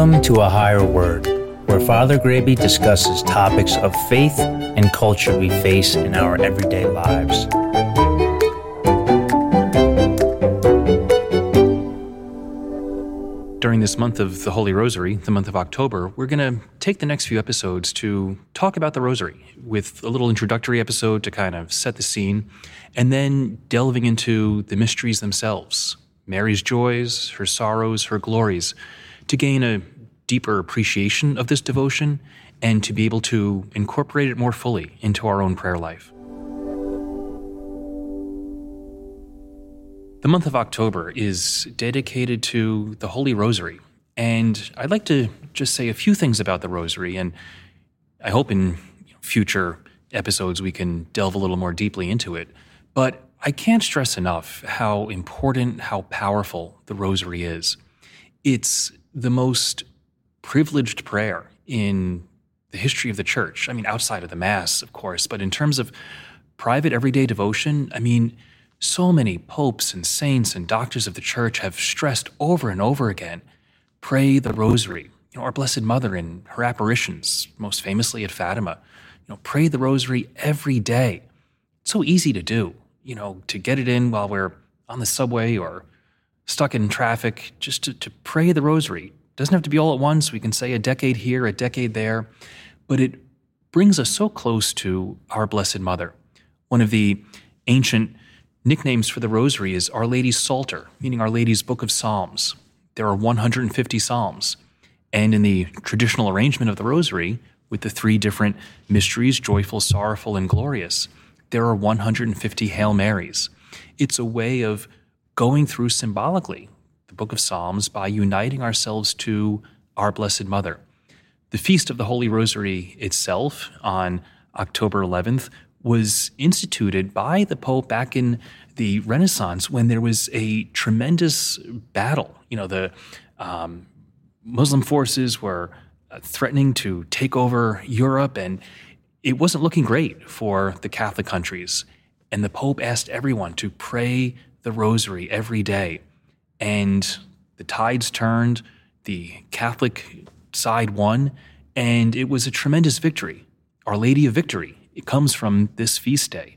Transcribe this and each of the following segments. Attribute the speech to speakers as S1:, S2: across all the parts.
S1: Welcome to A Higher Word, where Father Graby discusses topics of faith and culture we face in our everyday lives.
S2: During this month of the Holy Rosary, the month of October, we're going to take the next few episodes to talk about the Rosary with a little introductory episode to kind of set the scene, and then delving into the mysteries themselves Mary's joys, her sorrows, her glories, to gain a deeper appreciation of this devotion and to be able to incorporate it more fully into our own prayer life. The month of October is dedicated to the Holy Rosary. And I'd like to just say a few things about the Rosary. And I hope in future episodes we can delve a little more deeply into it. But I can't stress enough how important, how powerful the Rosary is. It's the most privileged prayer in the history of the church. I mean, outside of the Mass, of course, but in terms of private everyday devotion, I mean, so many popes and saints and doctors of the church have stressed over and over again pray the rosary. You know, our Blessed Mother in her apparitions, most famously at Fatima, you know, pray the rosary every day. It's so easy to do, you know, to get it in while we're on the subway or stuck in traffic, just to, to pray the rosary. It doesn't have to be all at once. We can say a decade here, a decade there, but it brings us so close to our Blessed Mother. One of the ancient Nicknames for the rosary is Our Lady's Psalter, meaning Our Lady's Book of Psalms. There are 150 psalms. And in the traditional arrangement of the rosary, with the three different mysteries joyful, sorrowful, and glorious, there are 150 Hail Marys. It's a way of going through symbolically the book of Psalms by uniting ourselves to our Blessed Mother. The Feast of the Holy Rosary itself on October 11th was instituted by the Pope back in the Renaissance when there was a tremendous battle. You know, the um, Muslim forces were uh, threatening to take over Europe, and it wasn't looking great for the Catholic countries. And the Pope asked everyone to pray the rosary every day. And the tides turned, the Catholic side won, and it was a tremendous victory. Our Lady of Victory it comes from this feast day.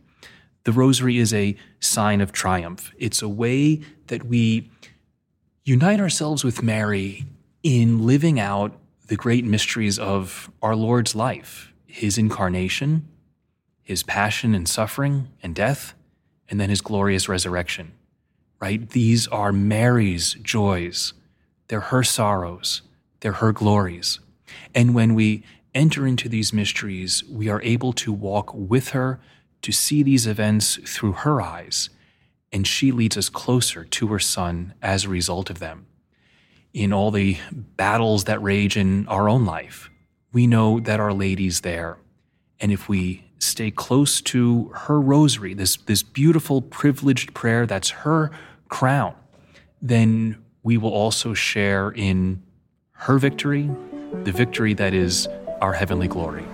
S2: The rosary is a sign of triumph. It's a way that we unite ourselves with Mary in living out the great mysteries of our Lord's life his incarnation, his passion and suffering and death, and then his glorious resurrection. Right? These are Mary's joys, they're her sorrows, they're her glories. And when we enter into these mysteries, we are able to walk with her, to see these events through her eyes, and she leads us closer to her Son as a result of them. In all the battles that rage in our own life, we know that Our Lady's there. And if we stay close to her rosary, this, this beautiful, privileged prayer that's her crown, then we will also share in her victory, the victory that is our heavenly glory.